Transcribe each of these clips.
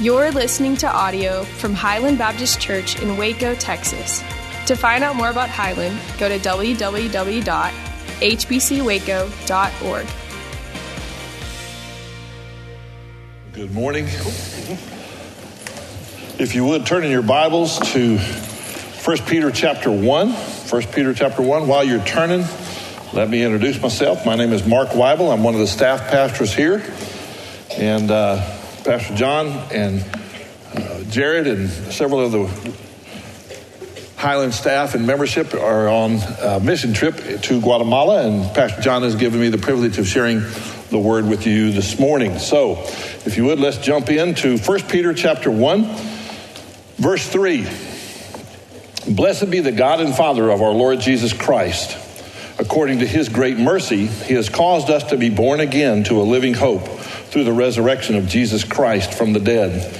You're listening to audio from Highland Baptist Church in Waco, Texas. To find out more about Highland, go to www.hbcwaco.org. Good morning. If you would turn in your Bibles to 1 Peter chapter 1. 1 Peter chapter 1. While you're turning, let me introduce myself. My name is Mark Weibel. I'm one of the staff pastors here. And uh, Pastor John and uh, Jared and several of the Highland staff and membership are on a mission trip to Guatemala, and Pastor John has given me the privilege of sharing the word with you this morning. So, if you would, let's jump into 1 Peter chapter 1, verse 3. Blessed be the God and Father of our Lord Jesus Christ. According to his great mercy, he has caused us to be born again to a living hope through the resurrection of Jesus Christ from the dead,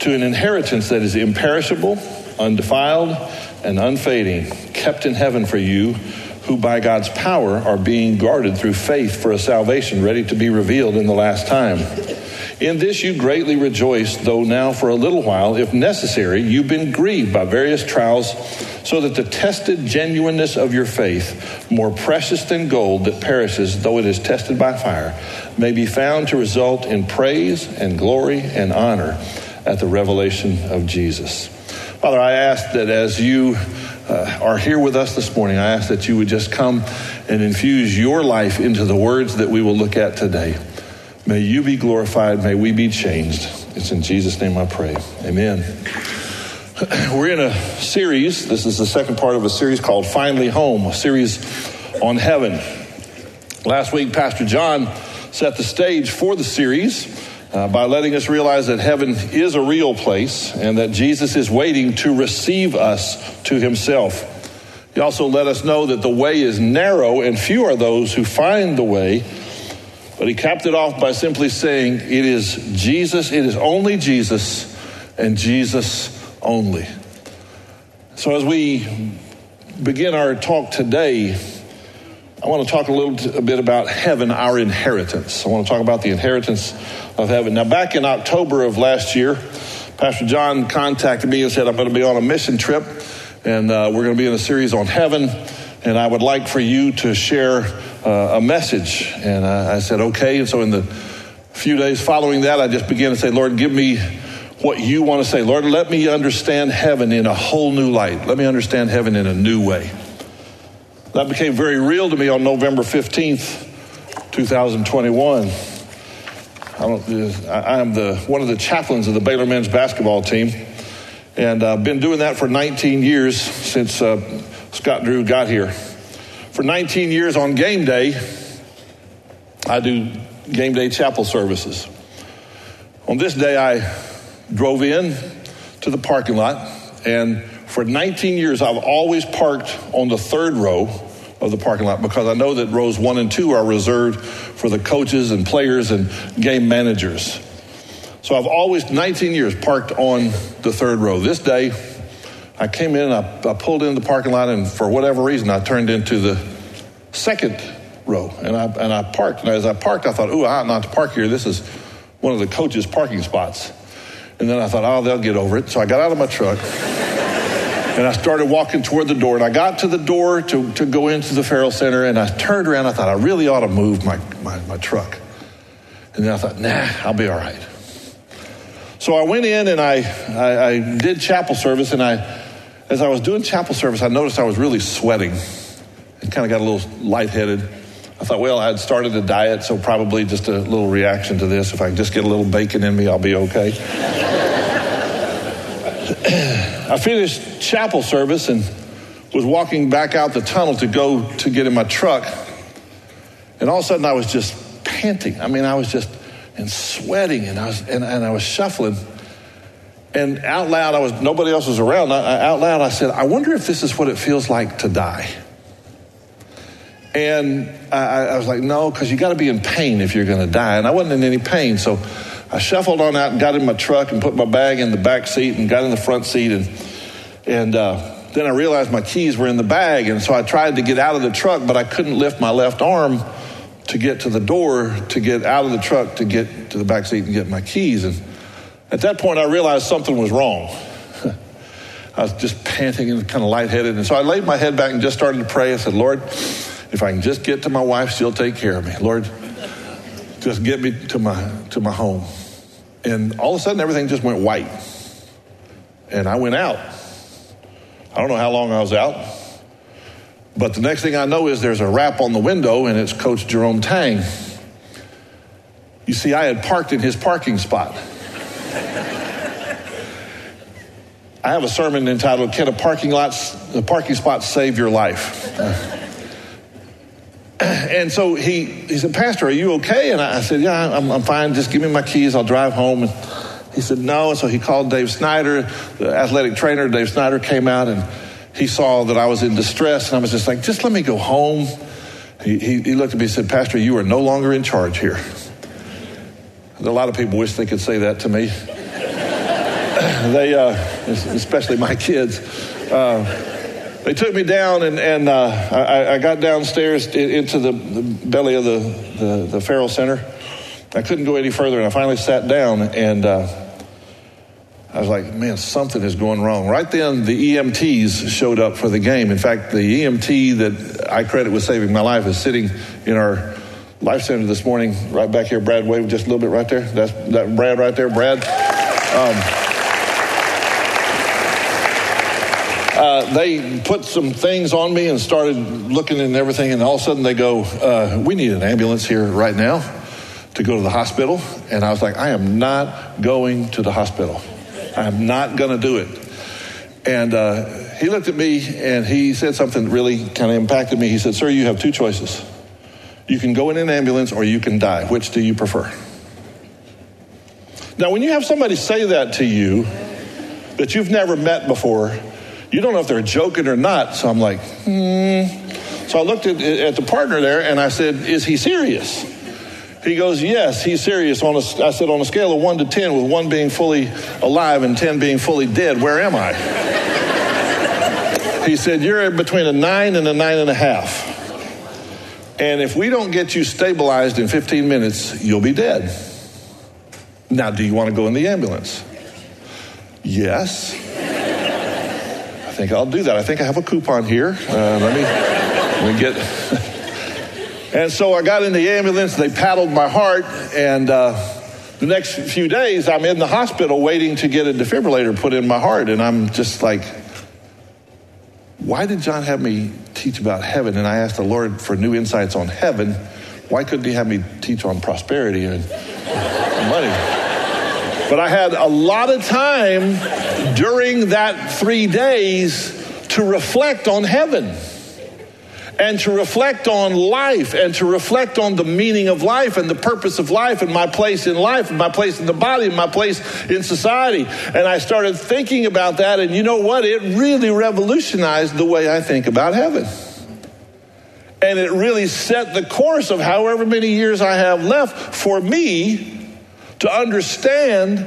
to an inheritance that is imperishable, undefiled, and unfading, kept in heaven for you, who by God's power are being guarded through faith for a salvation ready to be revealed in the last time. In this you greatly rejoice, though now for a little while, if necessary, you've been grieved by various trials, so that the tested genuineness of your faith, more precious than gold that perishes though it is tested by fire, may be found to result in praise and glory and honor at the revelation of Jesus. Father, I ask that as you uh, are here with us this morning, I ask that you would just come and infuse your life into the words that we will look at today. May you be glorified. May we be changed. It's in Jesus' name I pray. Amen. We're in a series. This is the second part of a series called Finally Home, a series on heaven. Last week, Pastor John set the stage for the series uh, by letting us realize that heaven is a real place and that Jesus is waiting to receive us to himself. He also let us know that the way is narrow and few are those who find the way. But he capped it off by simply saying, It is Jesus, it is only Jesus, and Jesus only. So, as we begin our talk today, I want to talk a little bit about heaven, our inheritance. I want to talk about the inheritance of heaven. Now, back in October of last year, Pastor John contacted me and said, I'm going to be on a mission trip, and uh, we're going to be in a series on heaven, and I would like for you to share uh, a message. And I, I said, okay. And so, in the few days following that, I just began to say, Lord, give me what you want to say. Lord, let me understand heaven in a whole new light. Let me understand heaven in a new way. That became very real to me on November 15th, 2021. I, I am the, one of the chaplains of the Baylor men's basketball team, and I've uh, been doing that for 19 years since uh, Scott Drew got here. For 19 years on game day, I do game day chapel services. On this day, I drove in to the parking lot, and for 19 years, I've always parked on the third row of the parking lot because I know that rows one and two are reserved for the coaches and players and game managers. So I've always, 19 years, parked on the third row. This day, I came in, I, I pulled in the parking lot, and for whatever reason, I turned into the second row, and I and I parked. And as I parked, I thought, "Ooh, I ought not to park here. This is one of the coaches' parking spots." And then I thought, oh, they'll get over it. So I got out of my truck and I started walking toward the door. And I got to the door to, to go into the Ferrell Center and I turned around. I thought, I really ought to move my, my, my truck. And then I thought, nah, I'll be all right. So I went in and I, I, I did chapel service. And I, as I was doing chapel service, I noticed I was really sweating and kind of got a little lightheaded. I thought, well, I'd started a diet, so probably just a little reaction to this. If I just get a little bacon in me, I'll be okay. I finished chapel service and was walking back out the tunnel to go to get in my truck. And all of a sudden, I was just panting. I mean, I was just and sweating, and I was and, and I was shuffling. And out loud, I was nobody else was around. I, out loud, I said, "I wonder if this is what it feels like to die." And I, I was like, no, because you got to be in pain if you're going to die. And I wasn't in any pain. So I shuffled on out and got in my truck and put my bag in the back seat and got in the front seat. And, and uh, then I realized my keys were in the bag. And so I tried to get out of the truck, but I couldn't lift my left arm to get to the door to get out of the truck to get to the back seat and get my keys. And At that point, I realized something was wrong. I was just panting and kind of lightheaded. And so I laid my head back and just started to pray. I said, Lord, if I can just get to my wife, she'll take care of me. Lord, just get me to my, to my home. And all of a sudden, everything just went white. And I went out. I don't know how long I was out. But the next thing I know is there's a rap on the window, and it's Coach Jerome Tang. You see, I had parked in his parking spot. I have a sermon entitled "Can a parking lot, a parking spot save your life?" and so he he said, "Pastor, are you okay?" And I, I said, "Yeah, I'm, I'm, fine. Just give me my keys. I'll drive home." And he said, "No." And so he called Dave Snyder, the athletic trainer. Dave Snyder came out and he saw that I was in distress, and I was just like, "Just let me go home." He, he, he looked at me and said, "Pastor, you are no longer in charge here." A lot of people wish they could say that to me. they, uh, especially my kids, uh, they took me down and, and uh, I, I, got downstairs into the, the belly of the, the, the, Ferrell Center. I couldn't go any further and I finally sat down and uh, I was like, man, something is going wrong. Right then, the EMTs showed up for the game. In fact, the EMT that I credit with saving my life is sitting in our life center this morning, right back here. Brad, wave just a little bit right there. That's that Brad right there, Brad. Um, uh, they put some things on me and started looking and everything, and all of a sudden they go, uh, "We need an ambulance here right now to go to the hospital." And I was like, "I am not going to the hospital. I am not going to do it." And uh, he looked at me and he said something that really kind of impacted me. He said, "Sir, you have two choices. You can go in an ambulance or you can die. Which do you prefer?" Now, when you have somebody say that to you that you've never met before you don't know if they're joking or not. So I'm like, hmm. So I looked at, at the partner there and I said, Is he serious? He goes, Yes, he's serious. On a, I said, On a scale of one to 10, with one being fully alive and 10 being fully dead, where am I? he said, You're between a nine and a nine and a half. And if we don't get you stabilized in 15 minutes, you'll be dead. Now, do you want to go in the ambulance? Yes. I think I'll do that. I think I have a coupon here. Uh, let me let me get. and so I got in the ambulance. They paddled my heart, and uh, the next few days I'm in the hospital waiting to get a defibrillator put in my heart, and I'm just like, why did John have me teach about heaven? And I asked the Lord for new insights on heaven. Why couldn't He have me teach on prosperity and money? But I had a lot of time during that three days to reflect on heaven and to reflect on life and to reflect on the meaning of life and the purpose of life and my place in life and my place in the body and my place in society. And I started thinking about that, and you know what? It really revolutionized the way I think about heaven. And it really set the course of however many years I have left for me to understand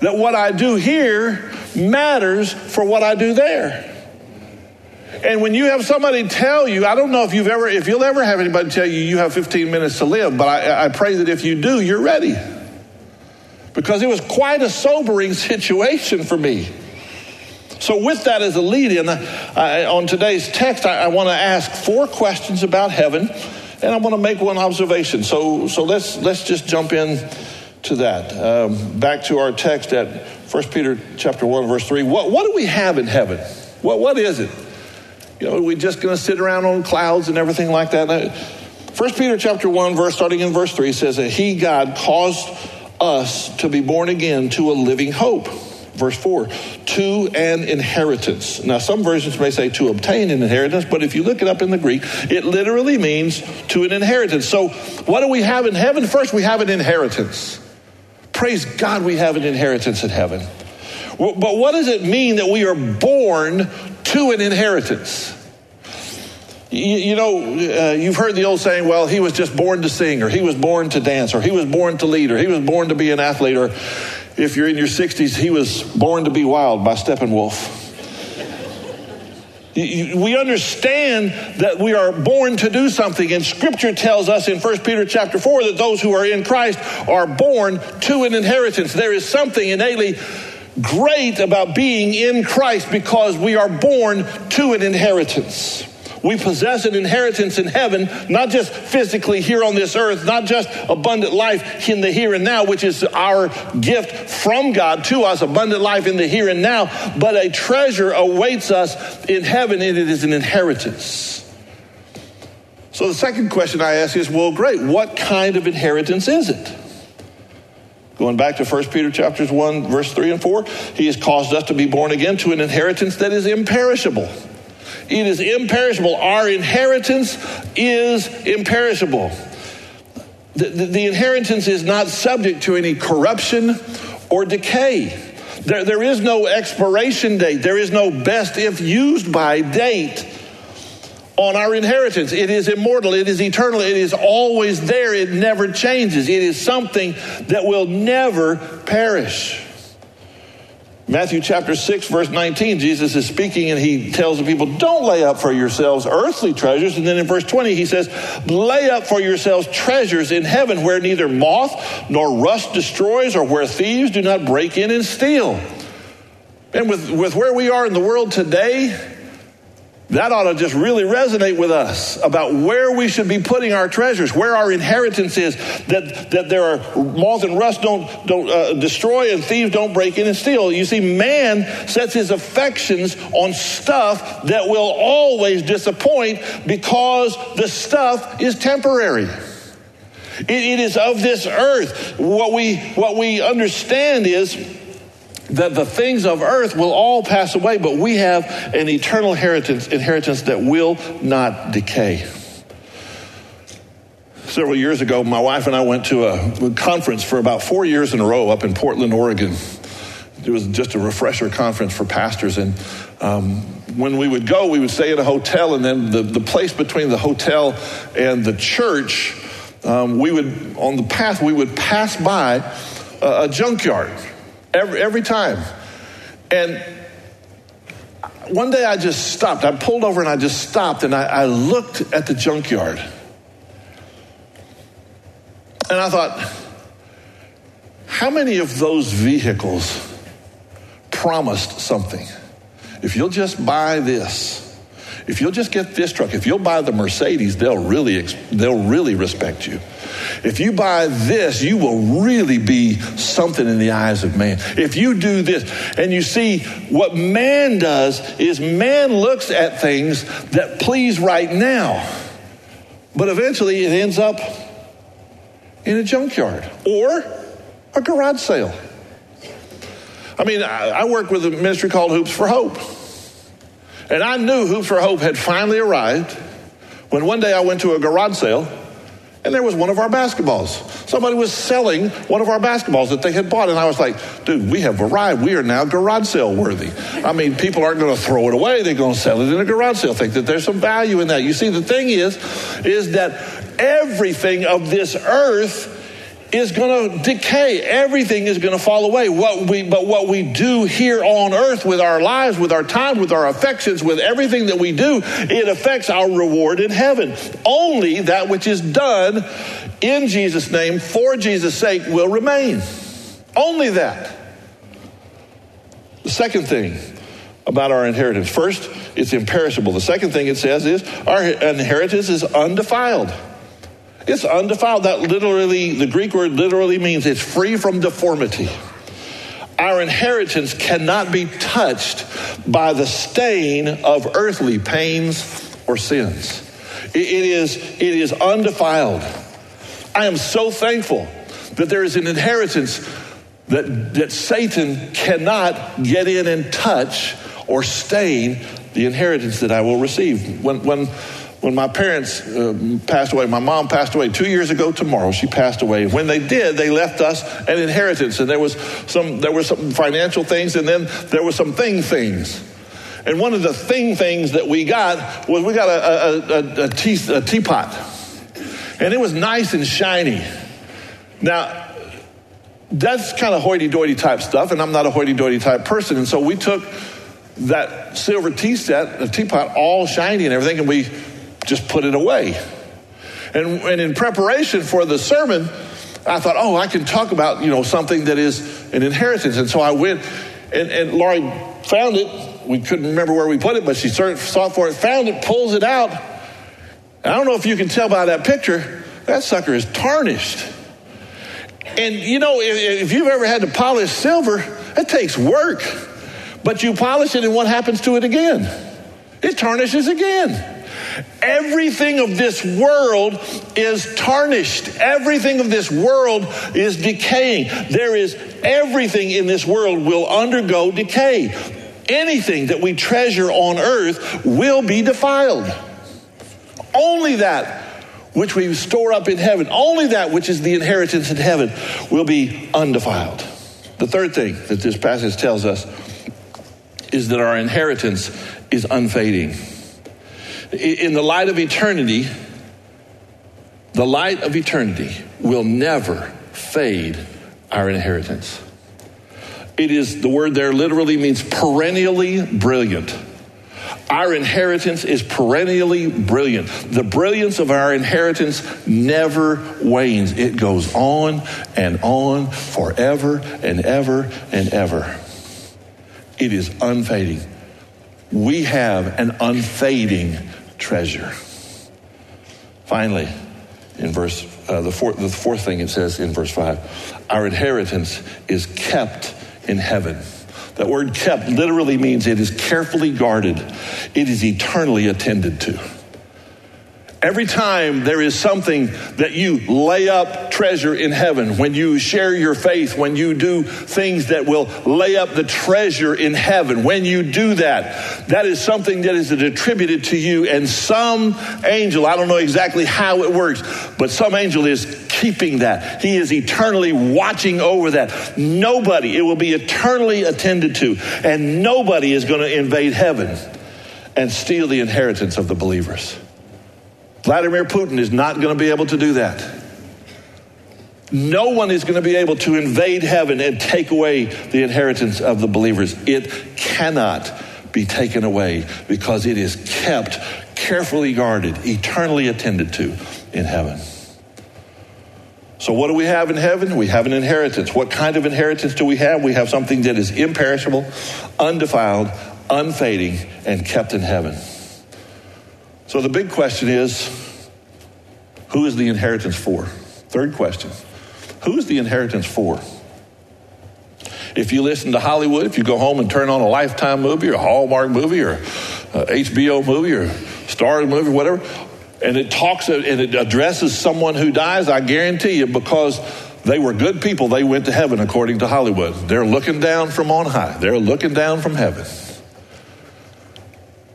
that what I do here matters for what I do there. And when you have somebody tell you, I don't know if you've ever, if you'll ever have anybody tell you you have 15 minutes to live, but I, I pray that if you do, you're ready. Because it was quite a sobering situation for me. So, with that as a lead in, on today's text, I, I want to ask four questions about heaven, and I want to make one observation. So, so let's let's just jump in to that. Um, back to our text at 1 Peter chapter 1, verse 3. What, what do we have in heaven? What, what is it? You know, are we just going to sit around on clouds and everything like that? 1 Peter chapter 1, verse starting in verse 3 says that He, God, caused us to be born again to a living hope. Verse 4, to an inheritance. Now, some versions may say to obtain an inheritance, but if you look it up in the Greek, it literally means to an inheritance. So, what do we have in heaven? First, we have an inheritance. Praise God, we have an inheritance in heaven. But what does it mean that we are born to an inheritance? You, know, uh, you've heard the old saying, well, he was just born to sing, or he was born to dance, or he was born to lead, or he was born to be an athlete, or if you're in your 60s, he was born to be wild by Steppenwolf. We understand that we are born to do something, and Scripture tells us in 1 Peter chapter 4 that those who are in Christ are born to an inheritance. There is something innately great about being in Christ because we are born to an inheritance. We possess an inheritance in heaven, not just physically here on this earth, not just abundant life in the here and now, which is our gift from God to us, abundant life in the here and now, but a treasure awaits us in heaven, and it is an inheritance. So the second question I ask is, well, great, what kind of inheritance is it? Going back to 1 Peter chapters 1, verse 3 and 4, he has caused us to be born again to an inheritance that is imperishable it is imperishable. Our inheritance is imperishable. The, the, the inheritance is not subject to any corruption or decay. There, there is no expiration date. There is no best if used by date on our inheritance. It is immortal. It is eternal. It is always there. It never changes. It is something that will never perish. Matthew chapter 6, verse 19, Jesus is speaking and he tells the people, Don't lay up for yourselves earthly treasures. And then in verse 20, he says, Lay up for yourselves treasures in heaven where neither moth nor rust destroys or where thieves do not break in and steal. And with, with where we are in the world today, that ought to just really resonate with us about where we should be putting our treasures, where our inheritance is, that, that there are moth and rust don't, don't uh, destroy and thieves don't break in and steal. You see, man sets his affections on stuff that will always disappoint because the stuff is temporary. it, it is of this earth. What we, what we understand is that the things of earth will all pass away, but we have an eternal inheritance, inheritance that will not decay. Several years ago, my wife and I went to a conference for about four years in a row up in Portland, Oregon. It was just a refresher conference for pastors. And um, when we would go, we would stay at a hotel, and then the, the place between the hotel and the church, um, we would, on the path, we would pass by a, a junkyard every, every time. And one day I just stopped. I pulled over and I just stopped and I, I looked at the junkyard. And I thought, how many of those vehicles promised something? If you'll just buy this, if you'll just get this truck, if you'll buy the Mercedes, they'll really, they'll really respect you. If you buy this, you will really be something in the eyes of man. If you do this, and you see what man does is man looks at things that please right now, but eventually it ends up in a junkyard or a garage sale. I mean, I, work with a ministry called Hoops for Hope. And I knew Hoops for Hope had finally arrived when one day I went to a garage sale and there was one of our basketballs. Somebody was selling one of our basketballs that they had bought. And I was like, dude, we have arrived. We are now garage sale worthy. I mean, people aren't going to throw it away. They're going to sell it in a garage sale. Think that there's some value in that. You see, the thing is, is that everything of this earth is going to decay. Everything is going to fall away. What we, but what we do here on earth with our lives, with our time, with our affections, with everything that we do, it affects our reward in heaven. Only that which is done in Jesus' name, for Jesus' sake, will remain. Only that. The second thing about our inheritance first, it's imperishable. The second thing it says is our inheritance is undefiled. It's undefiled. That literally, the Greek word literally means it's free from deformity. Our inheritance cannot be touched by the stain of earthly pains or sins. it, is, it is undefiled. I am so thankful that there is an inheritance that, that Satan cannot get in and touch or stain the inheritance that I will receive. When, when when my parents uh, passed away, my mom passed away two years ago tomorrow. She passed away. When they did, they left us an inheritance, and there was some there were some financial things, and then there were some thing things. And one of the thing things that we got was we got a, a, a, a, tea, a teapot, and it was nice and shiny. Now, that's kind of hoity-toity type stuff, and I'm not a hoity-toity type person, and so we took that silver tea set, the teapot, all shiny and everything, and we just put it away. And, and in preparation for the sermon, I thought, oh, I can talk about, you know, something that is an inheritance. And so I went, and, and Laurie found it. We couldn't remember where we put it, but she sought for it, found it, pulls it out. And I don't know if you can tell by that picture, that sucker is tarnished. And you know, if, if you've ever had to polish silver, it takes work. But you polish it, and what happens to it again? It tarnishes again. Everything of this world is tarnished. Everything of this world is decaying. There is everything in this world will undergo decay. Anything that we treasure on earth will be defiled. Only that which we store up in heaven, only that which is the inheritance in heaven, will be undefiled. The third thing that this passage tells us is that our inheritance is unfading. In the light of eternity, the light of eternity will never fade our inheritance. It is, the word there literally means perennially brilliant. Our inheritance is perennially brilliant. The brilliance of our inheritance never wanes. It goes on and on forever and ever and ever. It is unfading. We have an unfading treasure. Finally, in verse uh, the, fourth, the fourth thing it says in verse 5 our inheritance is kept in heaven that word kept literally means it is carefully guarded, it is eternally attended to. Every time there is something that you lay up treasure in heaven, when you share your faith, when you do things that will lay up the treasure in heaven, when you do that, that is something that is attributed to you. And some angel, I don't know exactly how it works, but some angel is keeping that. He is eternally watching over that. Nobody, it will be eternally attended to, and nobody is going to invade heaven and steal the inheritance of the believers. Vladimir Putin is not going to be able to do that. No one is going to be able to invade heaven and take away the inheritance of the believers. It cannot be taken away because it is kept, carefully guarded, eternally attended to in heaven. So, what do we have in heaven? We have an inheritance. What kind of inheritance do we have? We have something that is imperishable, undefiled, unfading, and kept in heaven. So the big question is who is the inheritance for? Third question who is the inheritance for? If you listen to Hollywood, if you go home and turn on a Lifetime movie or a Hallmark movie or HBO movie or Star movie, or whatever, and it talks and it addresses someone who dies, I guarantee you, because they were good people, they went to heaven according to Hollywood. They're looking down from on high, they're looking down from heaven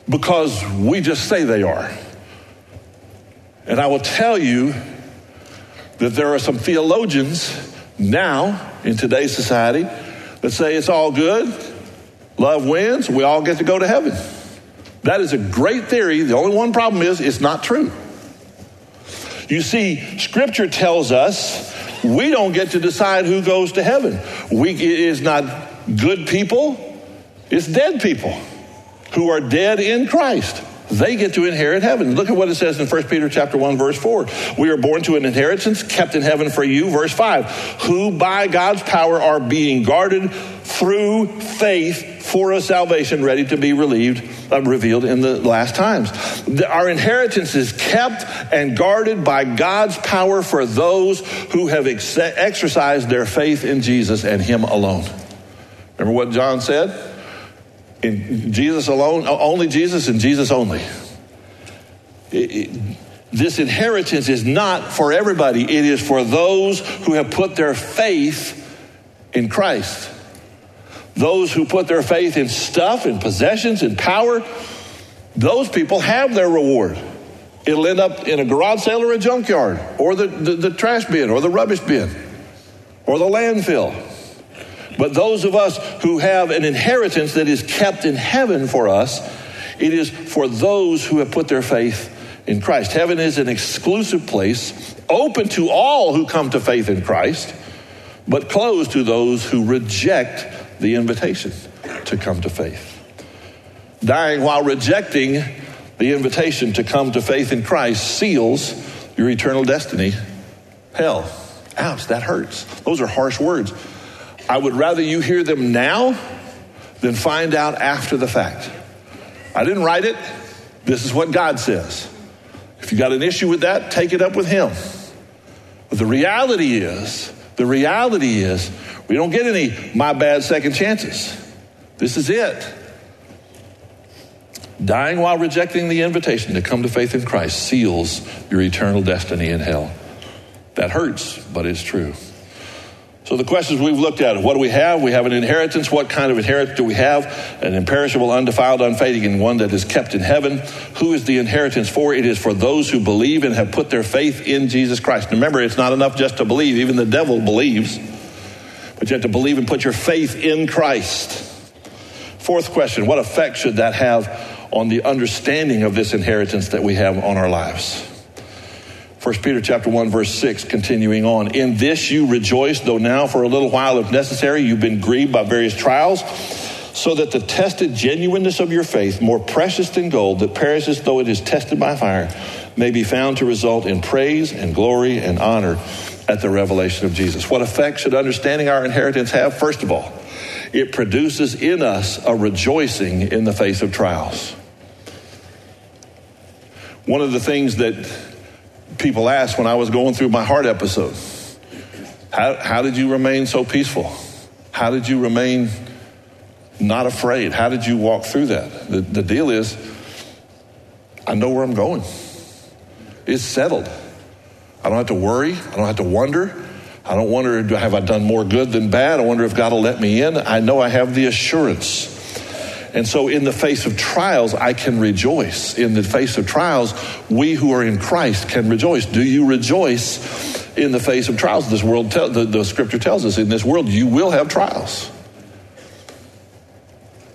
because we just say they are. And I will tell you that there are some theologians now in today's society that say it's all good, love wins, we all get to go to heaven. That is a great theory. The only one problem is it's not true. You see, Scripture tells us we don't get to decide who goes to heaven. We, it is not good people, it's dead people who are dead in Christ. They get to inherit heaven. Look at what it says in 1 Peter chapter 1 verse 4. We are born to an inheritance kept in heaven for you verse 5. Who by God's power are being guarded through faith for a salvation ready to be relieved uh, revealed in the last times. The, our inheritance is kept and guarded by God's power for those who have ex- exercised their faith in Jesus and him alone. Remember what John said? In Jesus alone, only Jesus and Jesus only. It, it, this inheritance is not for everybody, it is for those who have put their faith in Christ. Those who put their faith in stuff, in possessions, in power, those people have their reward. It'll end up in a garage sale or a junkyard, or the, the, the trash bin, or the rubbish bin, or the landfill. But those of us who have an inheritance that is kept in heaven for us, it is for those who have put their faith in Christ. Heaven is an exclusive place, open to all who come to faith in Christ, but closed to those who reject the invitation to come to faith. Dying while rejecting the invitation to come to faith in Christ seals your eternal destiny. Hell. Ouch, that hurts. Those are harsh words. I would rather you hear them now than find out after the fact. I didn't write it. This is what God says. If you got an issue with that, take it up with Him. But the reality is, the reality is, we don't get any my bad second chances. This is it. Dying while rejecting the invitation to come to faith in Christ seals your eternal destiny in hell. That hurts, but it's true. So the questions we've looked at, what do we have? We have an inheritance. What kind of inheritance do we have? An imperishable, undefiled, unfading, and one that is kept in heaven. Who is the inheritance for? It is for those who believe and have put their faith in Jesus Christ. Remember, it's not enough just to believe. Even the devil believes. But you have to believe and put your faith in Christ. Fourth question, what effect should that have on the understanding of this inheritance that we have on our lives. 1 Peter chapter 1 verse 6 continuing on in this you rejoice though now for a little while if necessary you've been grieved by various trials so that the tested genuineness of your faith more precious than gold that perishes though it is tested by fire may be found to result in praise and glory and honor at the revelation of Jesus. What effect should understanding our inheritance have? First of all, it produces in us a rejoicing in the face of trials. One of the things that people asked when I was going through my heart episode how, how did you remain so peaceful? How did you remain not afraid? How did you walk through that? The, the deal is, I know where I'm going. It's settled. I don't have to worry. I don't have to wonder. I don't wonder, have I done more good than bad? I wonder if God will let me in. I know I have the assurance and so, in the face of trials, I can rejoice. In the face of trials, we who are in Christ can rejoice. Do you rejoice in the face of trials? This world, te- the, the scripture tells us, in this world, you will have trials.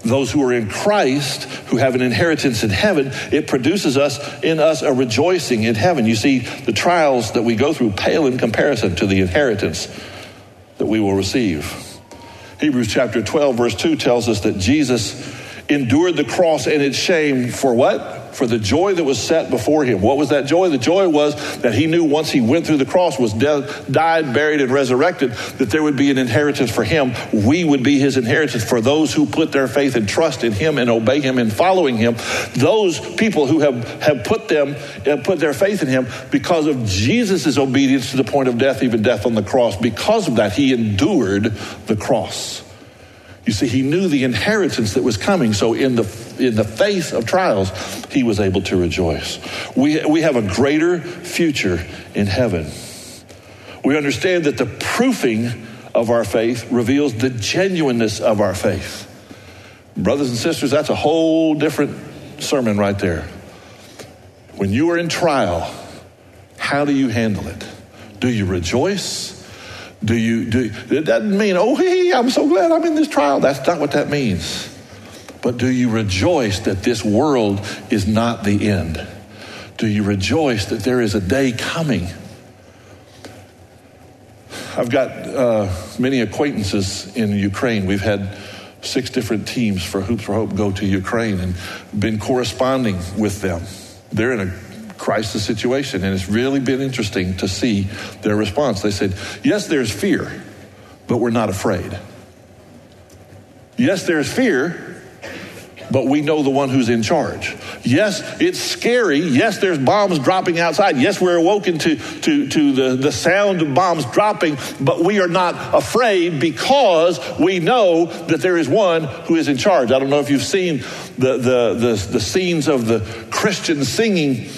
Those who are in Christ, who have an inheritance in heaven, it produces us in us a rejoicing in heaven. You see, the trials that we go through pale in comparison to the inheritance that we will receive. Hebrews chapter 12, verse 2 tells us that Jesus endured the cross and its shame for what? For the joy that was set before him. What was that joy? The joy was that he knew once he went through the cross, was dead, died, buried, and resurrected, that there would be an inheritance for him. We would be his inheritance for those who put their faith and trust in him and obey him and following him. Those people who have, have put them have put their faith in him because of Jesus' obedience to the point of death, even death on the cross. Because of that, he endured the cross. You see, he knew the inheritance that was coming. So in the in the face of trials, he was able to rejoice. We, we have a greater future in heaven. We understand that the proofing of our faith reveals the genuineness of our faith. Brothers and sisters, that's a whole different sermon right there. When you are in trial, how do you handle it? Do you rejoice? Do you, do, it doesn't mean, oh, hey, I'm so glad I'm in this trial. That's not what that means. But do you rejoice that this world is not the end? Do you rejoice that there is a day coming? I've got uh, many acquaintances in Ukraine. We've had six different teams for Hoops for Hope go to Ukraine and been corresponding with them. They're in a crisis situation. And it's really been interesting to see their response. They said, Yes, there's fear, but we're not afraid. Yes, there's fear, but we know the one who's in charge. Yes, it's scary. Yes, there's bombs dropping outside. Yes, we're awoken to, to, to the, the sound of bombs dropping, but we are not afraid because we know that there is one who is in charge. I don't know if you've seen the, the, the, the scenes of the Christians singing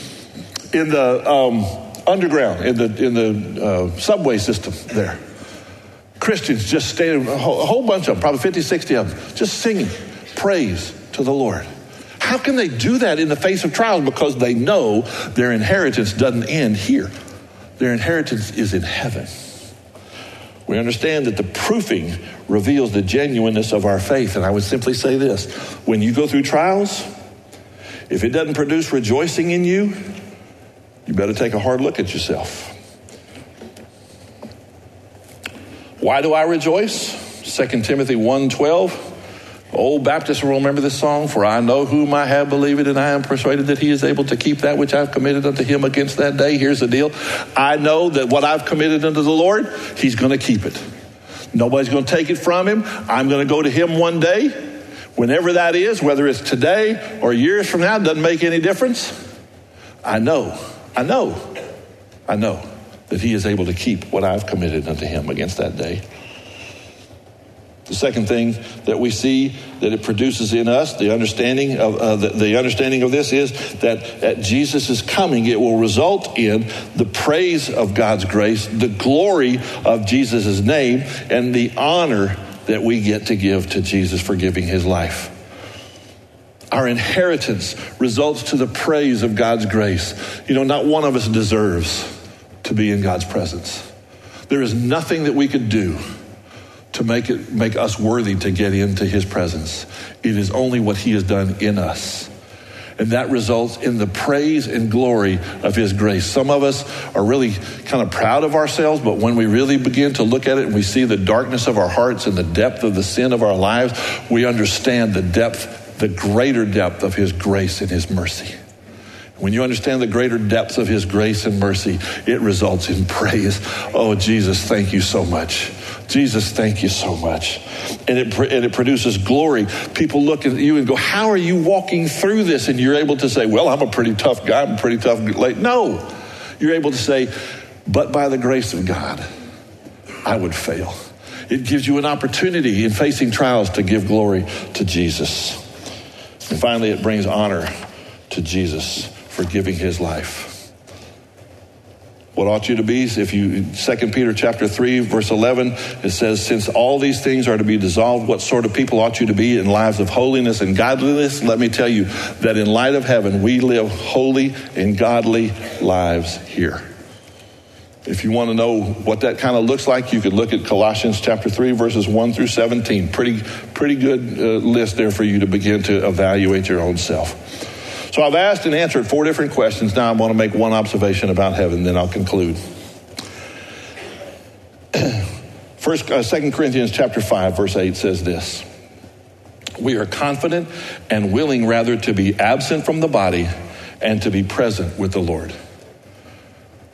in the um, underground, in the, in the uh, subway system there. Christians just standing, a whole, a whole bunch of them, probably 50, 60 of them, just singing praise to the Lord. How can they do that in the face of trials? Because they know their inheritance doesn't end here, their inheritance is in heaven. We understand that the proofing reveals the genuineness of our faith. And I would simply say this when you go through trials, if it doesn't produce rejoicing in you, you better take a hard look at yourself. Why do I rejoice? 2 Timothy 1:12 Old Baptists will remember this song, For I know whom I have believed, and I am persuaded that he is able to keep that which I've committed unto him against that day. Here's the deal I know that what I've committed unto the Lord, he's going to keep it. Nobody's going to take it from him. I'm going to go to him one day. Whenever that is, whether it's today or years from now, doesn't make any difference. I know, I know, I know that he is able to keep what I've committed unto him against that day. The second thing that we see that it produces in us, the understanding of uh, the, the, understanding of this is that at Jesus' coming, it will result in the praise of God's grace, the glory of Jesus' name, and the honor that we get to give to Jesus for giving his life. Our inheritance results to the praise of God's grace. You know, not one of us deserves to be in God's presence. There is nothing that we could do to make it make us worthy to get into his presence. It is only what he has done in us. And that results in the praise and glory of his grace. Some of us are really kind of proud of ourselves, but when we really begin to look at it and we see the darkness of our hearts and the depth of the sin of our lives, we understand the depth, the greater depth of his grace and his mercy. When you understand the greater depth of his grace and mercy, it results in praise. Oh, Jesus, thank you so much. Jesus, thank you so much. And it, and it produces glory. People look at you and go, How are you walking through this? And you're able to say, Well, I'm a pretty tough guy. I'm a pretty tough. Late. No. You're able to say, But by the grace of God, I would fail. It gives you an opportunity in facing trials to give glory to Jesus. And finally, it brings honor to Jesus for giving his life. What ought you to be? If you, 2 Peter chapter 3, verse 11, it says, Since all these things are to be dissolved, what sort of people ought you to be in lives of holiness and godliness? Let me tell you that in light of heaven, we live holy and godly lives here. If you want to know what that kind of looks like, you could look at Colossians chapter 3, verses 1 through 17. Pretty, pretty good uh, list there for you to begin to evaluate your own self. So I've asked and answered four different questions. Now I want to make one observation about heaven, then I'll conclude. First, uh, 2 Corinthians chapter 5, verse 8 says this. We are confident and willing rather to be absent from the body and to be present with the Lord.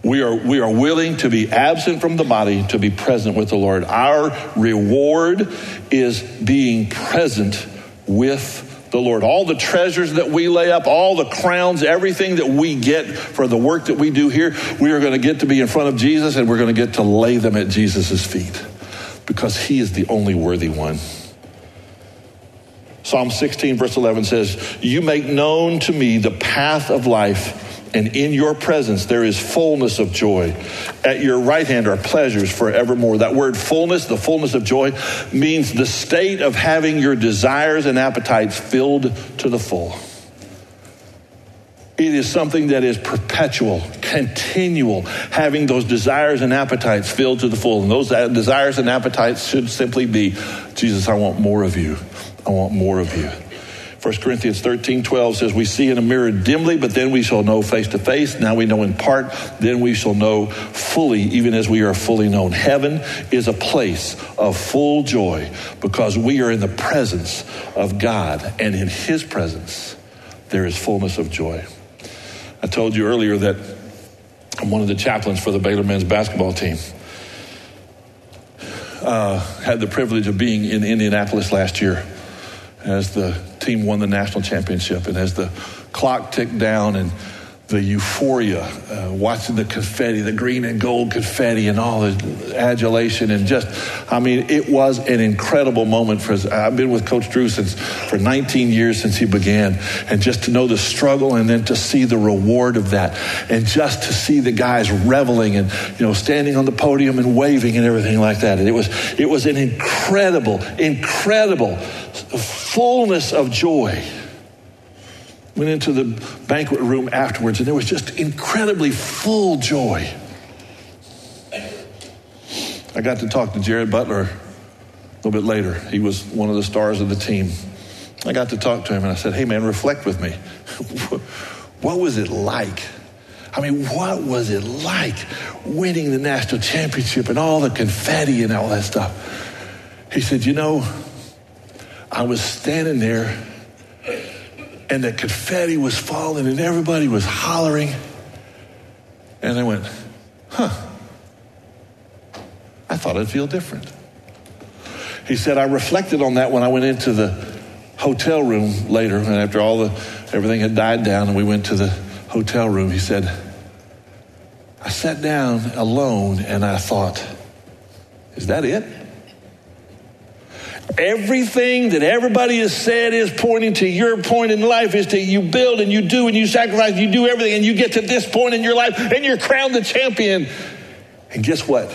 We are, we are willing to be absent from the body to be present with the Lord. Our reward is being present with the Lord. All the treasures that we lay up, all the crowns, everything that we get for the work that we do here, we are going to get to be in front of Jesus and we're going to get to lay them at Jesus' feet because he is the only worthy one. Psalm 16, verse 11 says, You make known to me the path of life and in your presence there is fullness of joy. At your right hand are pleasures forevermore. That word fullness, the fullness of joy, means the state of having your desires and appetites filled to the full. It is something that is perpetual, continual, having those desires and appetites filled to the full. And those uh, desires and appetites should simply be Jesus, I want more of you. I want more of you. 1 Corinthians 13, 12 says, We see in a mirror dimly, but then we shall know face to face. Now we know in part, then we shall know fully, even as we are fully known. Heaven is a place of full joy because we are in the presence of God, and in His presence, there is fullness of joy. I told you earlier that I'm one of the chaplains for the Baylor men's basketball team. Uh, had the privilege of being in Indianapolis last year as the team won the national championship and as the clock ticked down and the euphoria, uh, watching the confetti, the green and gold confetti, and all the adulation, and just, I mean, it was an incredible moment for us. I've been with Coach Drew since for 19 years since he began, and just to know the struggle, and then to see the reward of that, and just to see the guys reveling and you know standing on the podium and waving and everything like that. And it was it was an incredible, incredible fullness of joy went into the banquet room afterwards, and there was just incredibly full joy. I got to talk to Jared Butler a little bit later. He was one of the stars of the team. I got to talk to him, and I said, Hey, man, reflect with me. what was it like? I mean, what was it like winning the national championship and all the confetti and all that stuff? He said, You know, I was standing there and the confetti was falling and everybody was hollering. And I went, huh, I thought I'd feel different. He said, I reflected on that when I went into the hotel room later, and after all the everything had died down, and we went to the hotel room. He said, I sat down alone and I thought, is that it? Everything that everybody has said is pointing to your point in life is that you build and you do and you sacrifice, you do everything, and you get to this point in your life and you're crowned the champion. And guess what?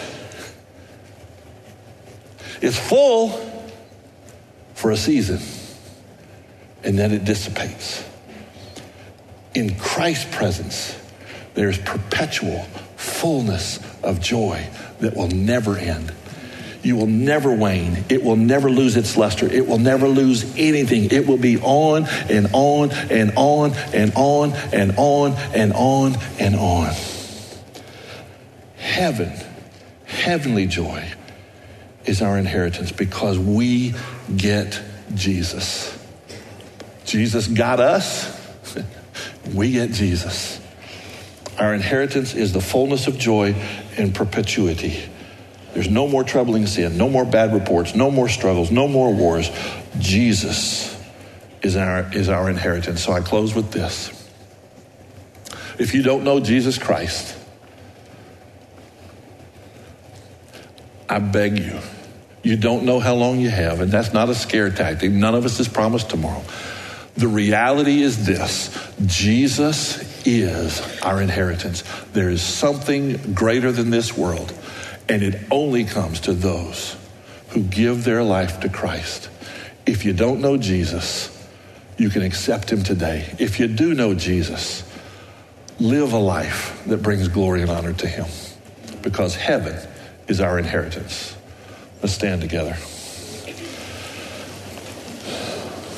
It's full for a season and then it dissipates. In Christ's presence, there's perpetual fullness of joy that will never end. You will never wane. It will never lose its luster. It will never lose anything. It will be on and on and on and on and on and on and on. Heaven, heavenly joy is our inheritance because we get Jesus. Jesus got us, we get Jesus. Our inheritance is the fullness of joy and perpetuity. There's no more troubling sin, no more bad reports, no more struggles, no more wars. Jesus is our, is our inheritance. So I close with this. If you don't know Jesus Christ, I beg you, you don't know how long you have, and that's not a scare tactic. None of us is promised tomorrow. The reality is this Jesus is our inheritance. There is something greater than this world, and it only comes to those who give their life to Christ. If you don't know Jesus, you can accept him today. If you do know Jesus, live a life that brings glory and honor to him because heaven is our inheritance. Let's stand together.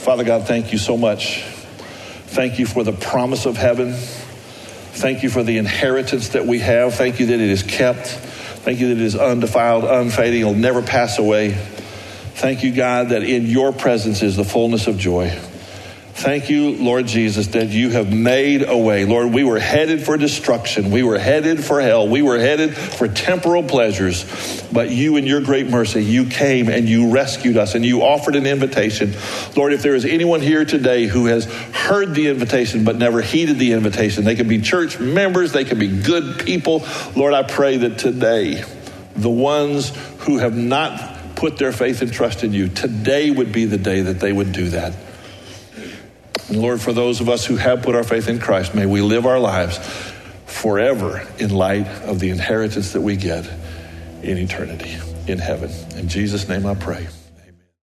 Father God, thank you so much. Thank you for the promise of heaven. Thank you for the inheritance that we have. Thank you that it is kept. Thank you that it is undefiled, unfading, it'll never pass away. Thank you, God, that in your presence is the fullness of joy. Thank you, Lord Jesus, that you have made a way. Lord, we were headed for destruction. We were headed for hell. We were headed for temporal pleasures. But you, in your great mercy, you came and you rescued us and you offered an invitation. Lord, if there is anyone here today who has heard the invitation but never heeded the invitation, they can be church members, they can be good people. Lord, I pray that today, the ones who have not put their faith and trust in you, today would be the day that they would do that. Lord, for those of us who have put our faith in Christ, may we live our lives forever in light of the inheritance that we get in eternity in heaven. In Jesus' name I pray.